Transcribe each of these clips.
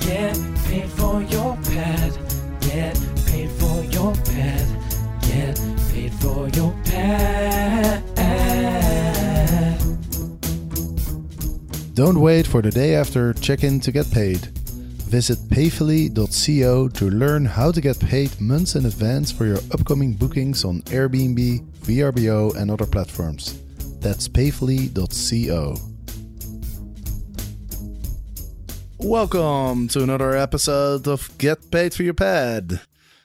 Get paid for your pad. Get paid for your pad. Get paid for your pad. Don't wait for the day after check in to get paid. Visit payfully.co to learn how to get paid months in advance for your upcoming bookings on Airbnb, VRBO, and other platforms. That's payfully.co. Welcome to another episode of Get Paid for Your Pad.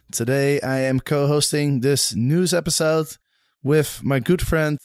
Today I am co hosting this news episode with my good friend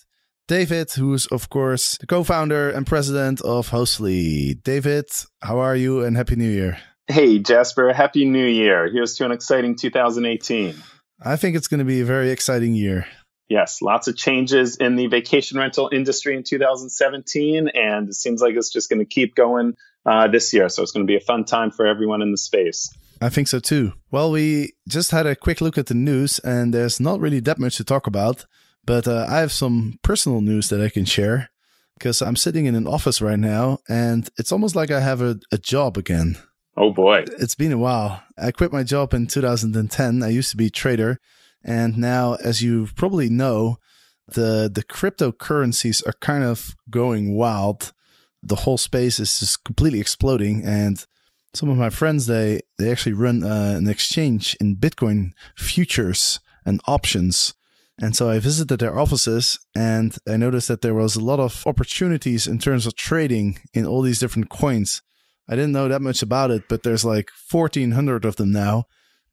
David, who's of course the co founder and president of Hostfully. David, how are you and Happy New Year? Hey, Jasper, Happy New Year. Here's to an exciting 2018. I think it's going to be a very exciting year. Yes, lots of changes in the vacation rental industry in 2017, and it seems like it's just going to keep going uh, this year. So it's going to be a fun time for everyone in the space. I think so too. Well, we just had a quick look at the news, and there's not really that much to talk about, but uh, I have some personal news that I can share because I'm sitting in an office right now, and it's almost like I have a, a job again. Oh boy. It's been a while. I quit my job in 2010. I used to be a trader. And now, as you probably know, the, the cryptocurrencies are kind of going wild. The whole space is just completely exploding. And some of my friends, they, they actually run uh, an exchange in Bitcoin futures and options. And so I visited their offices and I noticed that there was a lot of opportunities in terms of trading in all these different coins. I didn't know that much about it, but there's like 1400 of them now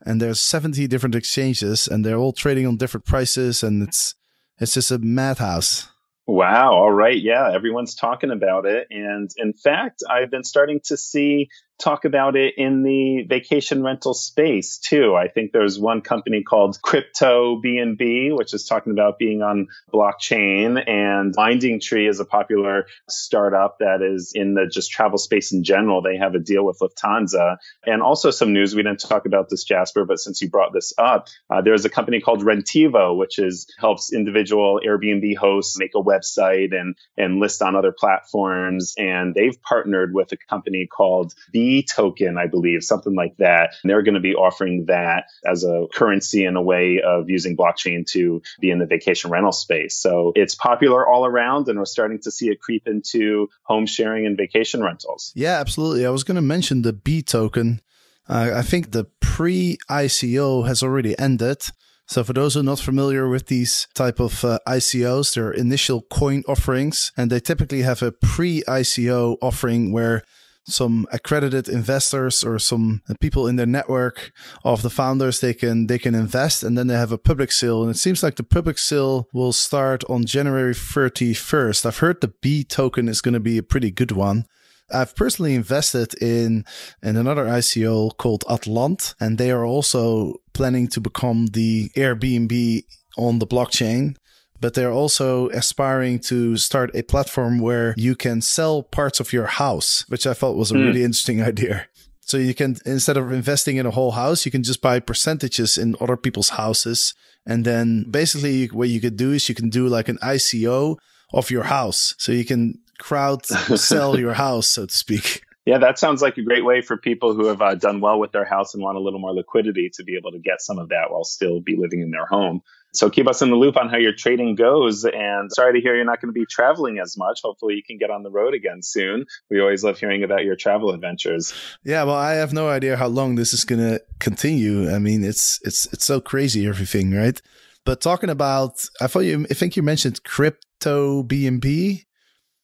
and there's 70 different exchanges and they're all trading on different prices and it's it's just a madhouse. Wow. All right. Yeah. Everyone's talking about it. And in fact, I've been starting to see talk about it in the vacation rental space too. I think there's one company called Crypto BNB, which is talking about being on blockchain and Winding Tree is a popular startup that is in the just travel space in general. They have a deal with Lufthansa and also some news. We didn't talk about this, Jasper, but since you brought this up, uh, there's a company called Rentivo, which is helps individual Airbnb hosts make a website and, and list on other platforms. And they've partnered with a company called Bee token, I believe, something like that. And they're going to be offering that as a currency and a way of using blockchain to be in the vacation rental space. So it's popular all around, and we're starting to see it creep into home sharing and vacation rentals. Yeah, absolutely. I was going to mention the Bee Token. Uh, I think the pre ICO has already ended. So for those who are not familiar with these type of uh, ICOs, they're initial coin offerings, and they typically have a pre-ICO offering where some accredited investors or some people in their network of the founders they can they can invest and then they have a public sale and it seems like the public sale will start on January 31st. I've heard the Bee Token is going to be a pretty good one. I've personally invested in in another ICO called Atlant and they are also planning to become the Airbnb on the blockchain but they're also aspiring to start a platform where you can sell parts of your house, which I thought was a mm. really interesting idea. So you can, instead of investing in a whole house, you can just buy percentages in other people's houses. And then basically what you could do is you can do like an ICO of your house. So you can crowd sell your house, so to speak. Yeah, that sounds like a great way for people who have uh, done well with their house and want a little more liquidity to be able to get some of that while still be living in their home. So keep us in the loop on how your trading goes. And sorry to hear you're not going to be traveling as much. Hopefully you can get on the road again soon. We always love hearing about your travel adventures. Yeah, well, I have no idea how long this is going to continue. I mean, it's it's it's so crazy everything, right? But talking about, I thought you, I think you mentioned crypto BNB.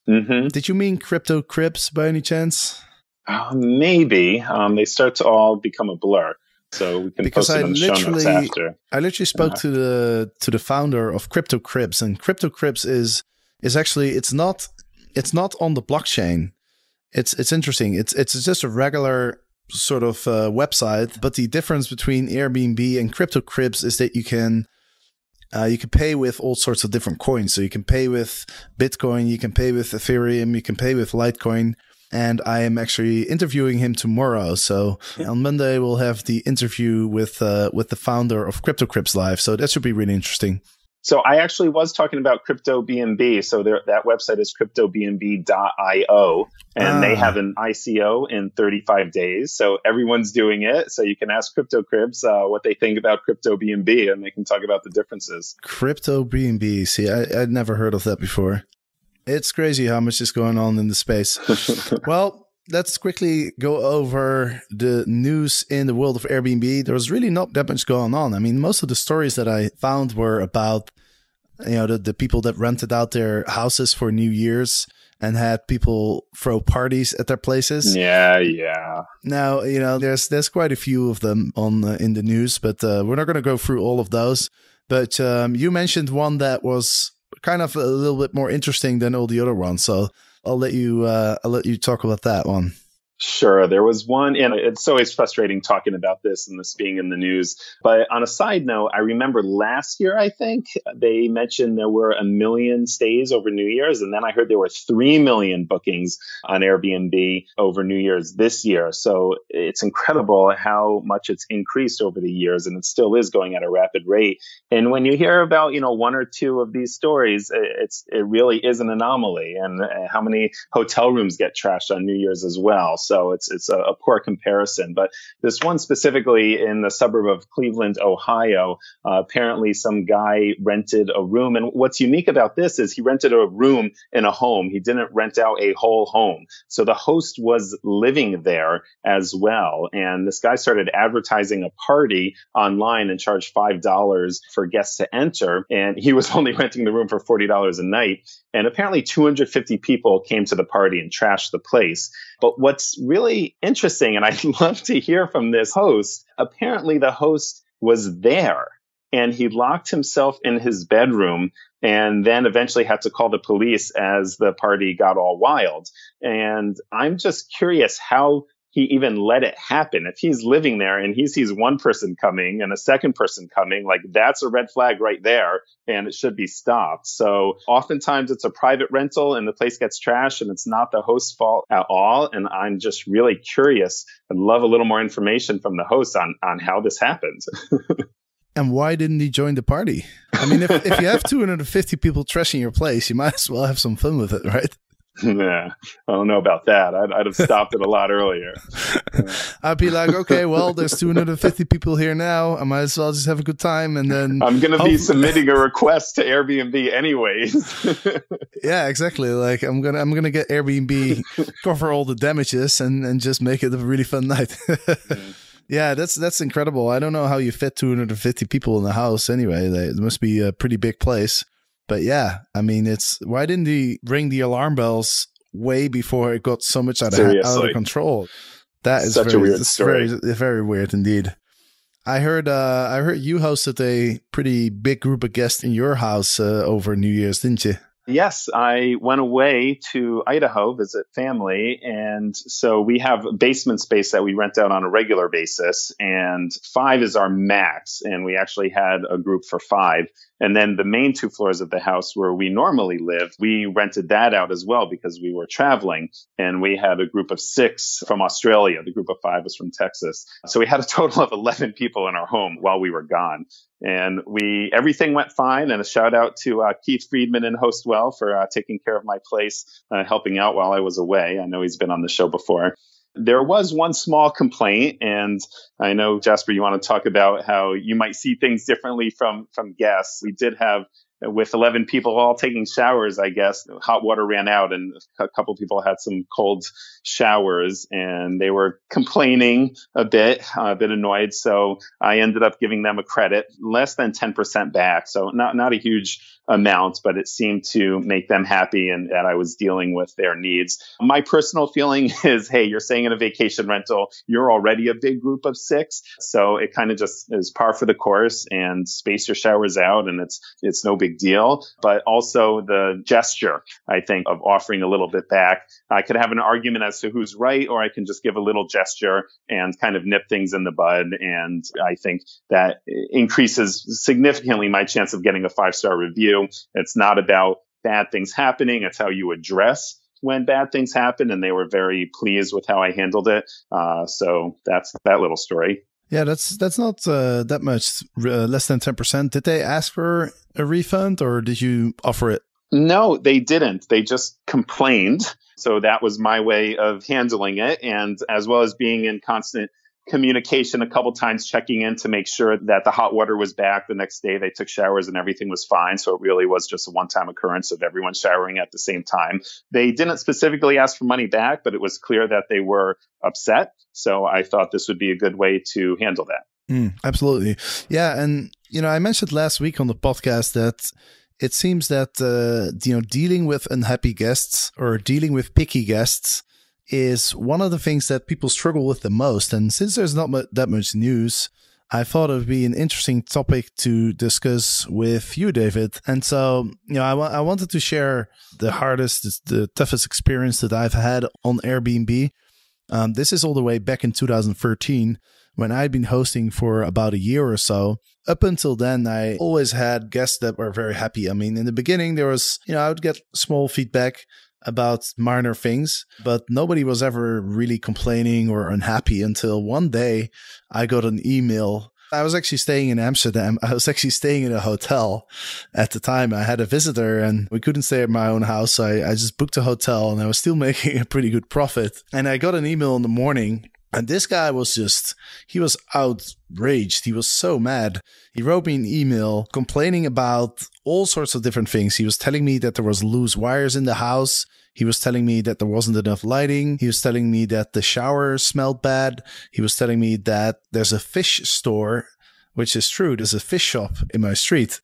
Mm-hmm. Did you mean CryptoCribs by any chance? Uh, maybe um, they start to all become a blur. So we can because I literally. I literally spoke uh-huh. to the to the founder of CryptoCribs, and CryptoCribs is is actually it's not it's not on the blockchain. It's it's interesting. It's it's just a regular sort of uh, website, but the difference between Airbnb and Crypto CryptoCribs is that you can uh, you can pay with all sorts of different coins. So you can pay with Bitcoin, you can pay with Ethereum, you can pay with Litecoin. And I am actually interviewing him tomorrow. So on Monday we'll have the interview with uh, with the founder of CryptoCribs Live. So that should be really interesting. So I actually was talking about crypto BNB. So there, that website is cryptobnb.io and ah. they have an ICO in 35 days. So everyone's doing it. So you can ask Crypto Cribs uh, what they think about crypto BNB and they can talk about the differences. Crypto BNB. See, I, I'd never heard of that before. It's crazy how much is going on in the space. well, let's quickly go over the news in the world of Airbnb. There was really not that much going on. I mean, most of the stories that I found were about you know the, the people that rented out their houses for New Year's and had people throw parties at their places. Yeah, yeah. Now you know there's there's quite a few of them on uh, in the news, but uh, we're not going to go through all of those. But um, you mentioned one that was kind of a little bit more interesting than all the other ones, so I'll let you uh, I'll let you talk about that one. Sure. There was one, and it's always frustrating talking about this and this being in the news. But on a side note, I remember last year, I think they mentioned there were a million stays over New Year's. And then I heard there were 3 million bookings on Airbnb over New Year's this year. So it's incredible how much it's increased over the years. And it still is going at a rapid rate. And when you hear about, you know, one or two of these stories, it's, it really is an anomaly. And uh, how many hotel rooms get trashed on New Year's as well. So it's it's a, a, poor comparison. But this one specifically in the suburb of Cleveland, Ohio, uh, apparently some guy rented a room. And what's unique about this is he rented a room in a home. He didn't rent out a whole home. So the host was living there as well. And this guy started advertising a party online and charged five dollars for guests to enter. And he was only renting the room for forty dollars a night. And apparently 250 people came to the party and trashed the place. But what's really interesting, and I'd love to hear from this host, apparently the host was there and he locked himself in his bedroom and then eventually had to call the police as the party got all wild. And I'm just curious how he even let it happen. If he's living there and he sees one person coming and a second person coming, like that's a red flag right there and it should be stopped. So oftentimes it's a private rental and the place gets trashed and it's not the host's fault at all. And I'm just really curious. I'd love a little more information from the host on, on how this happened. And why didn't he join the party? I mean, if, if you have 250 people trashing your place, you might as well have some fun with it, right? Yeah, I don't know about that. I'd, I'd have stopped it a lot earlier. I'd be like, okay, well, there's 250 people here now. I might as well just have a good time. And then I'm going to be submitting a request to Airbnb anyways. yeah, exactly. Like I'm going to, I'm going to get Airbnb cover all the damages and, and just make it a really fun night. Mm-hmm. yeah, that's, that's incredible. I don't know how you fit 250 people in the house anyway. It must be a pretty big place. But yeah, I mean, it's why didn't he ring the alarm bells way before it got so much out, of, out of control? That is such very, a weird story. Very, very weird indeed. I heard uh, I heard you hosted a pretty big group of guests in your house uh, over New Year's, didn't you? Yes, I went away to Idaho visit family. And so we have basement space that we rent out on a regular basis. And five is our max. And we actually had a group for five. And then the main two floors of the house where we normally live, we rented that out as well because we were traveling. And we had a group of six from Australia. The group of five was from Texas. So we had a total of 11 people in our home while we were gone. And we, everything went fine. And a shout out to uh, Keith Friedman and Hostwell for uh, taking care of my place, uh, helping out while I was away. I know he's been on the show before. There was one small complaint, and I know Jasper, you want to talk about how you might see things differently from from guests. We did have with 11 people all taking showers, I guess, hot water ran out and a couple people had some cold showers and they were complaining a bit, uh, a bit annoyed. So I ended up giving them a credit less than 10% back. So not, not a huge amount, but it seemed to make them happy and that I was dealing with their needs. My personal feeling is, hey, you're staying in a vacation rental. You're already a big group of six. So it kind of just is par for the course and space your showers out and it's, it's no big big deal, but also the gesture, I think, of offering a little bit back. I could have an argument as to who's right, or I can just give a little gesture and kind of nip things in the bud. And I think that increases significantly my chance of getting a five star review. It's not about bad things happening. It's how you address when bad things happen, and they were very pleased with how I handled it. Uh, so that's that little story. Yeah, that's that's not uh, that much, uh, less than ten percent. Did they ask for a refund, or did you offer it? No, they didn't. They just complained. So that was my way of handling it, and as well as being in constant communication a couple times checking in to make sure that the hot water was back. The next day they took showers and everything was fine. So it really was just a one-time occurrence of everyone showering at the same time. They didn't specifically ask for money back but it was clear that they were upset. So i thought this would be a good way to handle that. Mm, absolutely. Yeah and you know i mentioned last week on the podcast that it seems that uh, you know dealing with unhappy guests or dealing with picky guests is one of the things that people struggle with the most. And since there's not that much news, I thought it would be an interesting topic to discuss with you, David. And so, you know, I, I wanted to share the hardest, the toughest experience that I've had on Airbnb. Um, this is all the way back in 2013 when I'd been hosting for about a year or so. Up until then, I always had guests that were very happy. I mean, in the beginning, there was, you know, I would get small feedback about minor things, but nobody was ever really complaining or unhappy until one day I got an email. I was actually staying in Amsterdam. I was actually staying in a hotel at the time. I had a visitor and we couldn't stay at my own house. So I, I just booked a hotel and I was still making a pretty good profit. And I got an email in the morning and this guy was just, he was outraged. He was so mad. He wrote me an email complaining about all sorts of different things. He was telling me that there was loose wires in the house. He was telling me that there wasn't enough lighting. He was telling me that the shower smelled bad. He was telling me that there's a fish store, which is true. There's a fish shop in my street.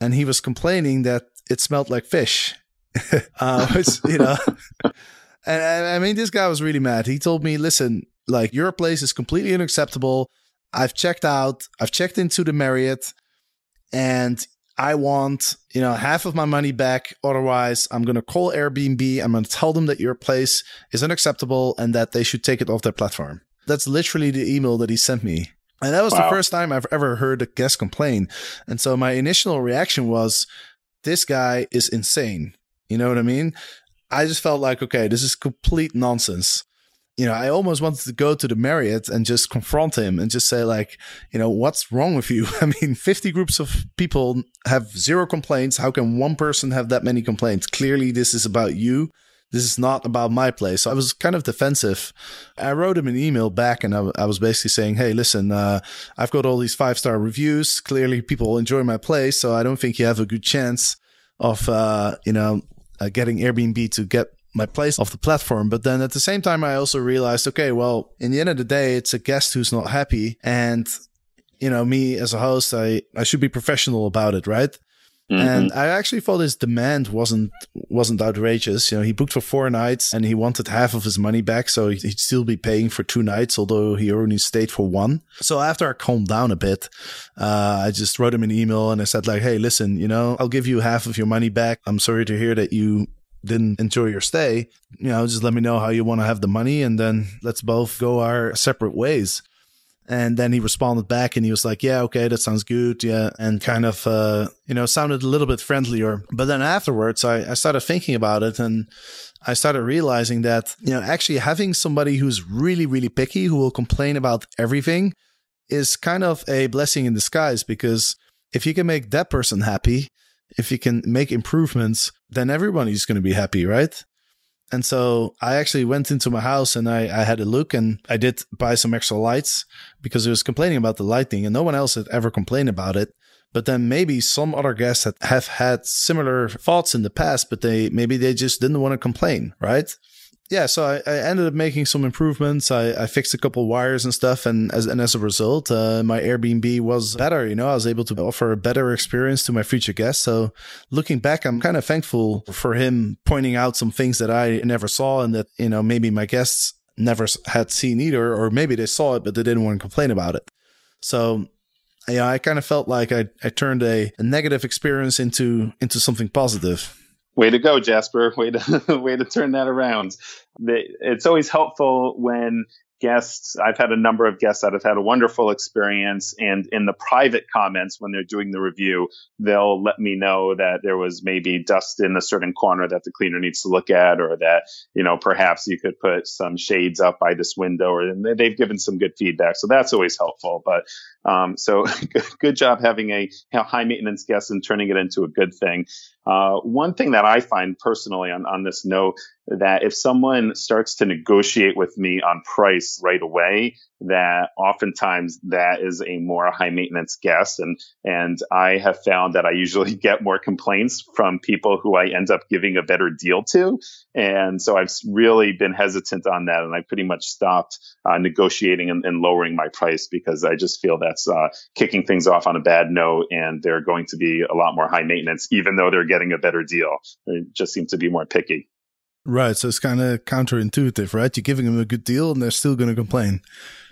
And he was complaining that it smelled like fish. uh, which, you know, and I mean, this guy was really mad. He told me, listen, like your place is completely unacceptable. I've checked out. I've checked into the Marriott, and I want you know half of my money back. Otherwise, I'm gonna call Airbnb. I'm gonna tell them that your place is unacceptable and that they should take it off their platform. That's literally the email that he sent me. And that was wow. the first time I've ever heard a guest complain. And so my initial reaction was, this guy is insane. You know what I mean? I just felt like, okay, this is complete nonsense you know, I almost wanted to go to the Marriott and just confront him and just say, like, you know, what's wrong with you? I mean, 50 groups of people have zero complaints. How can one person have that many complaints? Clearly, this is about you. This is not about my place. So I was kind of defensive. I wrote him an email back and I, I was basically saying, Hey, listen, uh, I've got all these five star reviews. Clearly people enjoy my place. So I don't think you have a good chance of, uh, you know, uh, getting Airbnb to get my place off the platform. But then at the same time, I also realized, okay, well, in the end of the day, it's a guest who's not happy. And, you know, me as a host, I, I should be professional about it, right? Mm-hmm. And I actually thought his demand wasn't wasn't outrageous. You know, he booked for four nights and he wanted half of his money back, so he'd still be paying for two nights, although he only stayed for one. So after I calmed down a bit, uh, I just wrote him an email and I said like, "Hey, listen, you know, I'll give you half of your money back. I'm sorry to hear that you didn't enjoy your stay, you know, just let me know how you want to have the money and then let's both go our separate ways. And then he responded back and he was like, yeah, okay, that sounds good. Yeah. And kind of, uh, you know, sounded a little bit friendlier. But then afterwards, I, I started thinking about it and I started realizing that, you know, actually having somebody who's really, really picky, who will complain about everything is kind of a blessing in disguise because if you can make that person happy, if you can make improvements, then everybody's going to be happy, right? And so I actually went into my house and I, I had a look and I did buy some extra lights because I was complaining about the lighting and no one else had ever complained about it. But then maybe some other guests that have had similar faults in the past, but they maybe they just didn't want to complain, right? Yeah, so I, I, ended up making some improvements. I, I fixed a couple wires and stuff, and as and as a result, uh, my Airbnb was better. You know, I was able to offer a better experience to my future guests. So, looking back, I'm kind of thankful for him pointing out some things that I never saw, and that you know maybe my guests never had seen either, or maybe they saw it but they didn't want to complain about it. So, yeah, I kind of felt like I, I turned a, a negative experience into into something positive. Way to go, Jasper. Way to way to turn that around. It's always helpful when guests. I've had a number of guests that have had a wonderful experience. And in the private comments, when they're doing the review, they'll let me know that there was maybe dust in a certain corner that the cleaner needs to look at, or that, you know, perhaps you could put some shades up by this window, or they've given some good feedback. So that's always helpful. But um, so good job having a high maintenance guest and turning it into a good thing. Uh, one thing that I find personally on, on this note that if someone starts to negotiate with me on price right away, that oftentimes that is a more high maintenance guest. And, and I have found that I usually get more complaints from people who I end up giving a better deal to. And so I've really been hesitant on that. And I pretty much stopped uh, negotiating and, and, lowering my price because I just feel that's uh, kicking things off on a bad note. And they're going to be a lot more high maintenance, even though they're getting a better deal. They just seem to be more picky. Right. So it's kind of counterintuitive, right? You're giving them a good deal and they're still going to complain.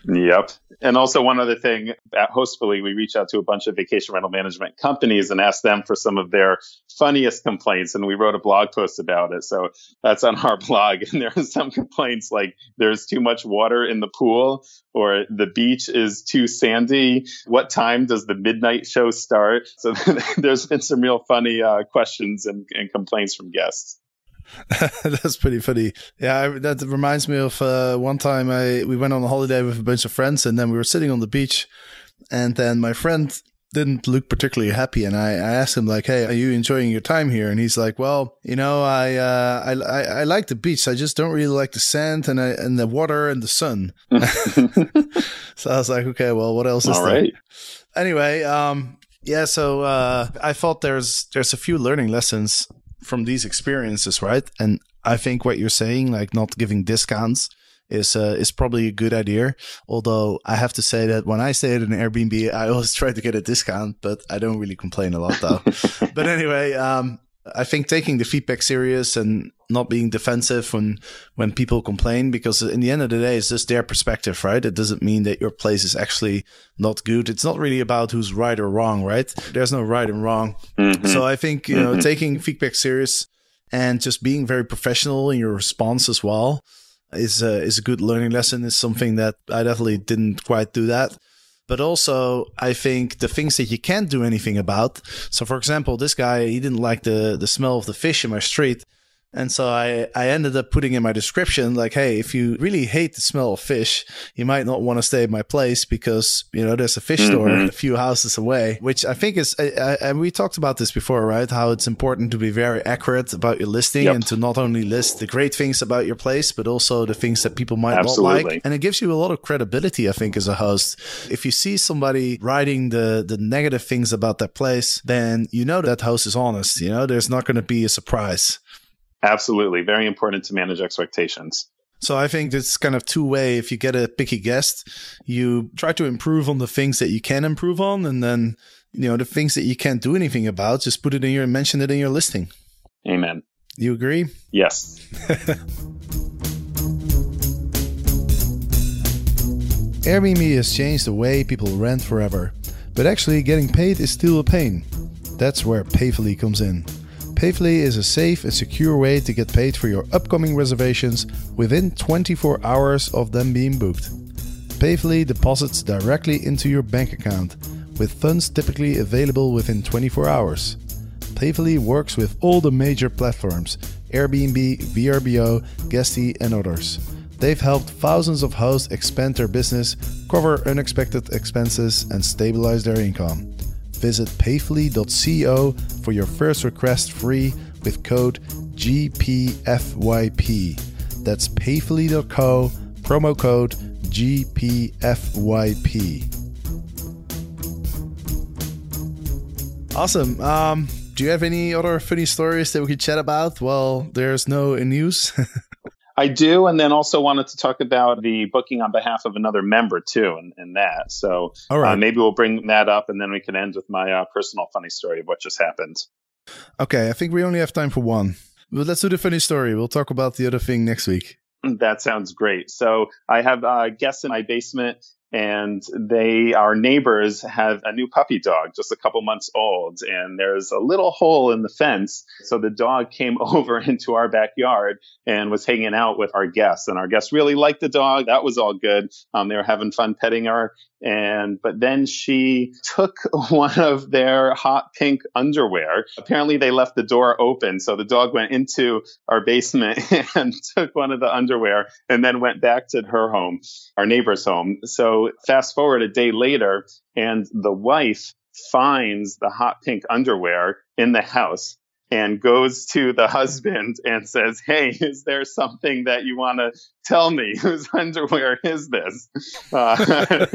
Yep. And also one other thing at Hostfully, we reach out to a bunch of vacation rental management companies and ask them for some of their funniest complaints. And we wrote a blog post about it. So that's on our blog. And there are some complaints like there's too much water in the pool or the beach is too sandy. What time does the midnight show start? So there's been some real funny uh, questions and, and complaints from guests. That's pretty funny. Yeah, I, that reminds me of uh, one time I we went on a holiday with a bunch of friends, and then we were sitting on the beach, and then my friend didn't look particularly happy, and I, I asked him like, "Hey, are you enjoying your time here?" And he's like, "Well, you know, I uh, I, I, I like the beach. I just don't really like the sand and I, and the water and the sun." so I was like, "Okay, well, what else is All there?" Right. Anyway, um, yeah, so uh, I thought there's there's a few learning lessons from these experiences, right? And I think what you're saying, like not giving discounts, is uh, is probably a good idea. Although I have to say that when I stay at an Airbnb, I always try to get a discount, but I don't really complain a lot though. but anyway, um, I think taking the feedback serious and not being defensive when when people complain because in the end of the day it's just their perspective right it doesn't mean that your place is actually not good it's not really about who's right or wrong right there's no right and wrong mm-hmm. so i think you know mm-hmm. taking feedback serious and just being very professional in your response as well is a, is a good learning lesson is something that i definitely didn't quite do that but also I think the things that you can't do anything about. So, for example, this guy he didn't like the the smell of the fish in my street, and so I, I ended up putting in my description, like, hey, if you really hate the smell of fish, you might not want to stay at my place because, you know, there's a fish mm-hmm. store a few houses away, which I think is, and we talked about this before, right? How it's important to be very accurate about your listing yep. and to not only list the great things about your place, but also the things that people might Absolutely. not like. And it gives you a lot of credibility, I think, as a host. If you see somebody writing the, the negative things about that place, then you know that host is honest. You know, there's not going to be a surprise. Absolutely. Very important to manage expectations. So I think it's kind of two way. If you get a picky guest, you try to improve on the things that you can improve on, and then you know the things that you can't do anything about, just put it in your mention it in your listing. Amen. You agree? Yes. Airbnb has changed the way people rent forever, but actually getting paid is still a pain. That's where Payfully comes in. Payfully is a safe and secure way to get paid for your upcoming reservations within 24 hours of them being booked. Payfully deposits directly into your bank account, with funds typically available within 24 hours. Payfully works with all the major platforms Airbnb, VRBO, Guesty, and others. They've helped thousands of hosts expand their business, cover unexpected expenses, and stabilize their income visit payfully.co for your first request free with code GPFYP. That's payfully.co, promo code GPFYP. Awesome. Um, do you have any other funny stories that we could chat about? Well, there's no news. I do, and then also wanted to talk about the booking on behalf of another member too, and, and that. So All right. Uh, maybe we'll bring that up, and then we can end with my uh, personal funny story of what just happened. Okay, I think we only have time for one. But let's do the funny story. We'll talk about the other thing next week. That sounds great. So I have uh, guests in my basement and they our neighbors have a new puppy dog just a couple months old. And there's a little hole in the fence. So the dog came over into our backyard and was hanging out with our guests. And our guests really liked the dog. That was all good. Um, they were having fun petting her. And but then she took one of their hot pink underwear. Apparently they left the door open. So the dog went into our basement and took one of the underwear and then went back to her home our neighbor's home. So fast forward a day later and the wife finds the hot pink underwear in the house and goes to the husband and says, Hey, is there something that you want to tell me? Whose underwear is this? Uh,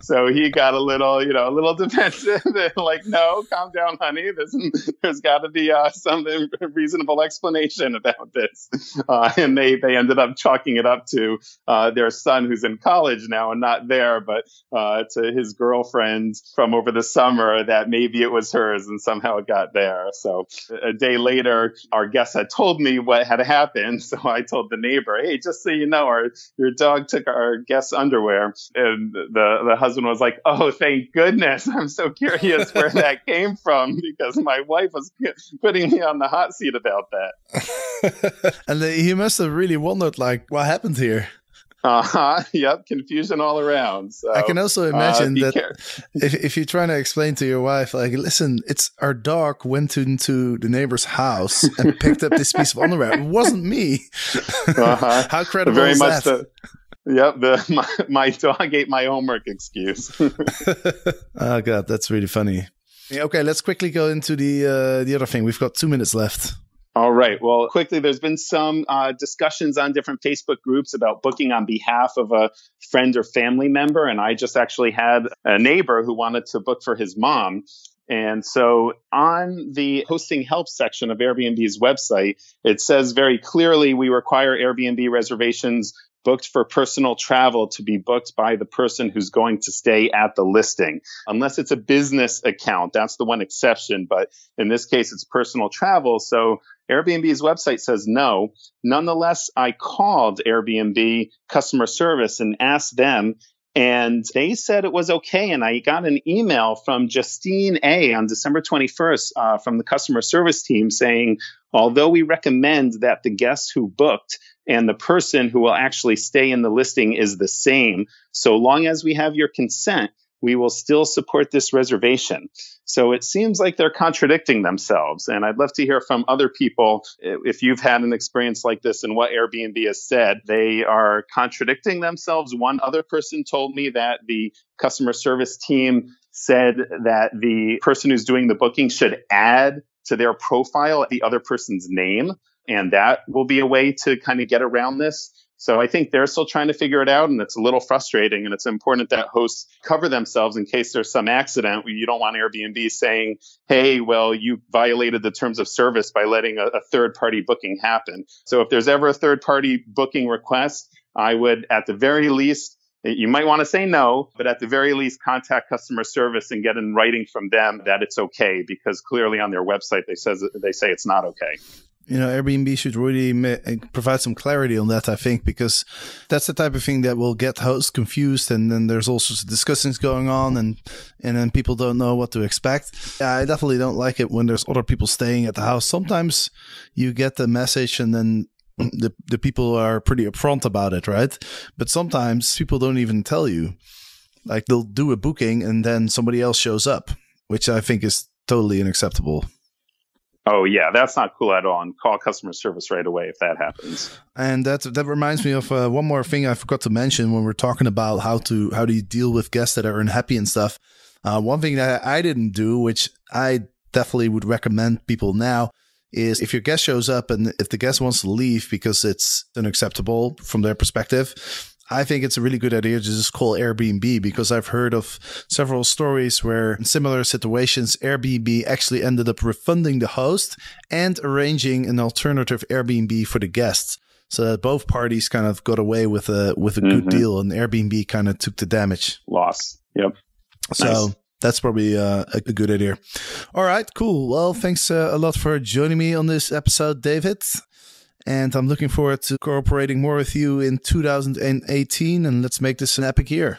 so he got a little, you know, a little defensive and like, No, calm down, honey. There's, there's got to be uh, some reasonable explanation about this. Uh, and they, they ended up chalking it up to uh, their son who's in college now and not there, but uh, to his girlfriend from over the summer that maybe it was hers and somehow it got there there. So a day later, our guest had told me what had happened. So I told the neighbor, "Hey, just so you know, our your dog took our guest's underwear." And the the husband was like, "Oh, thank goodness! I'm so curious where that came from because my wife was putting me on the hot seat about that." and he must have really wondered, like, what happened here. Uh-huh. Yep. Confusion all around. So, I can also uh, imagine uh, that if, if you're trying to explain to your wife, like, listen, it's our dog went into the neighbor's house and picked up this piece of underwear. It wasn't me. Uh-huh. How credible Very is much that? The, yep. The, my, my dog ate my homework excuse. oh, God. That's really funny. Okay. Let's quickly go into the, uh, the other thing. We've got two minutes left. All right. Well, quickly, there's been some uh, discussions on different Facebook groups about booking on behalf of a friend or family member. And I just actually had a neighbor who wanted to book for his mom. And so on the hosting help section of Airbnb's website, it says very clearly we require Airbnb reservations booked for personal travel to be booked by the person who's going to stay at the listing. Unless it's a business account, that's the one exception. But in this case, it's personal travel. So Airbnb's website says no. Nonetheless, I called Airbnb customer service and asked them and they said it was okay. And I got an email from Justine A on December 21st uh, from the customer service team saying, although we recommend that the guests who booked and the person who will actually stay in the listing is the same, so long as we have your consent, we will still support this reservation. So it seems like they're contradicting themselves. And I'd love to hear from other people if you've had an experience like this and what Airbnb has said. They are contradicting themselves. One other person told me that the customer service team said that the person who's doing the booking should add to their profile the other person's name. And that will be a way to kind of get around this. So I think they're still trying to figure it out and it's a little frustrating and it's important that hosts cover themselves in case there's some accident. You don't want Airbnb saying, Hey, well, you violated the terms of service by letting a, a third party booking happen. So if there's ever a third party booking request, I would at the very least you might want to say no, but at the very least, contact customer service and get in writing from them that it's okay, because clearly on their website they says they say it's not okay you know, Airbnb should really provide some clarity on that, I think, because that's the type of thing that will get hosts confused. And then there's all sorts of discussions going on and, and then people don't know what to expect. I definitely don't like it when there's other people staying at the house. Sometimes you get the message and then the, the people are pretty upfront about it, right? But sometimes people don't even tell you. Like they'll do a booking and then somebody else shows up, which I think is totally unacceptable. Oh yeah, that's not cool at all. And call customer service right away if that happens. And that that reminds me of uh, one more thing I forgot to mention when we're talking about how to how do you deal with guests that are unhappy and stuff. Uh, one thing that I didn't do, which I definitely would recommend people now, is if your guest shows up and if the guest wants to leave because it's unacceptable from their perspective, I think it's a really good idea to just call Airbnb because I've heard of several stories where in similar situations, Airbnb actually ended up refunding the host and arranging an alternative Airbnb for the guests. So that both parties kind of got away with a with a mm-hmm. good deal, and Airbnb kind of took the damage. Loss. Yep. So nice. that's probably uh, a, a, good idea. All right, cool. Well, thanks uh, a lot for joining me on this episode, David. And I'm looking forward to cooperating more with you in 2018. And let's make this an epic year.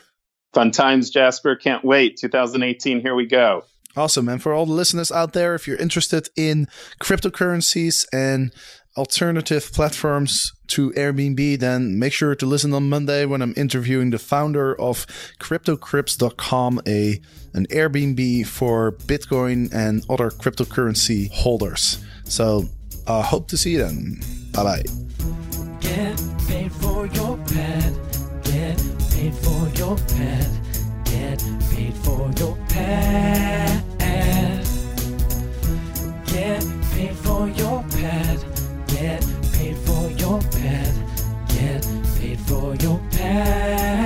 Fun times, Jasper. Can't wait. 2018, here we go. Awesome. And for all the listeners out there, if you're interested in cryptocurrencies and alternative platforms to Airbnb, then make sure to listen on Monday when I'm interviewing the founder of CryptoCribs.com, a an Airbnb for Bitcoin and other cryptocurrency holders. So uh, hope to see you then. Bye bye. Get paid for your pad. Get paid for your pad. Get paid for your pad. Get paid for your pad. Get paid for your pad. Get paid for your pad.